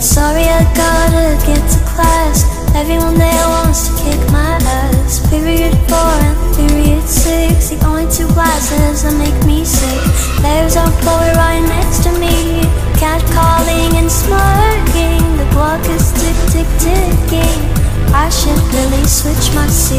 Sorry I gotta get to class. Everyone there wants to kick my ass. Period 4 and period 6 The only two classes that make me sick. There's our boy right next to me. Cat calling and smirking. The clock is tick tick ticking. I should really switch my seat.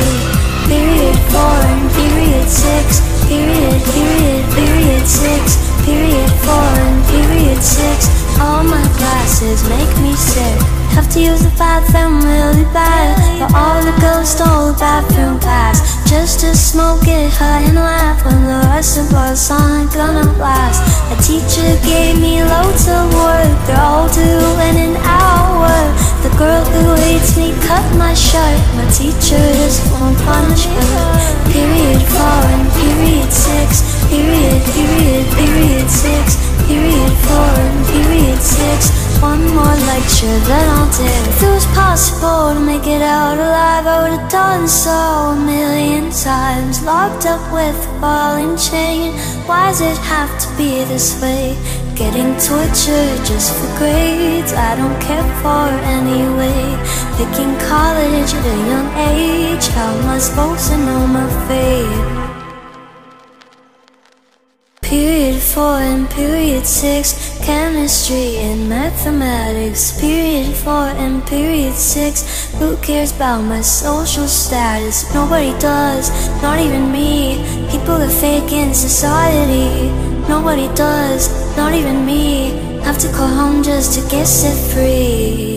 Have to use the bathroom really bad, but all the girls stole bathroom pass just to smoke it, high and laugh when the rest of us aren't gonna last. A teacher gave me loads of work, they're all due in an hour. The girl who hates me cut my shirt. My teacher won't punish her. Period four and period six. Period, period, period six. Period four and period six. One more lecture, then I'll dip. If it was possible to make it out alive, I would have done so a million times. Locked up with a ball and chain. Why does it have to be this way? Getting tortured just for grades, I don't care for anyway. Picking college at a young age, how am I supposed to know my fate? Period four and period six, chemistry and mathematics. Period four and period six, who cares about my social status? Nobody does, not even me. People are fake in society. Nobody does, not even me. Have to go home just to get set free.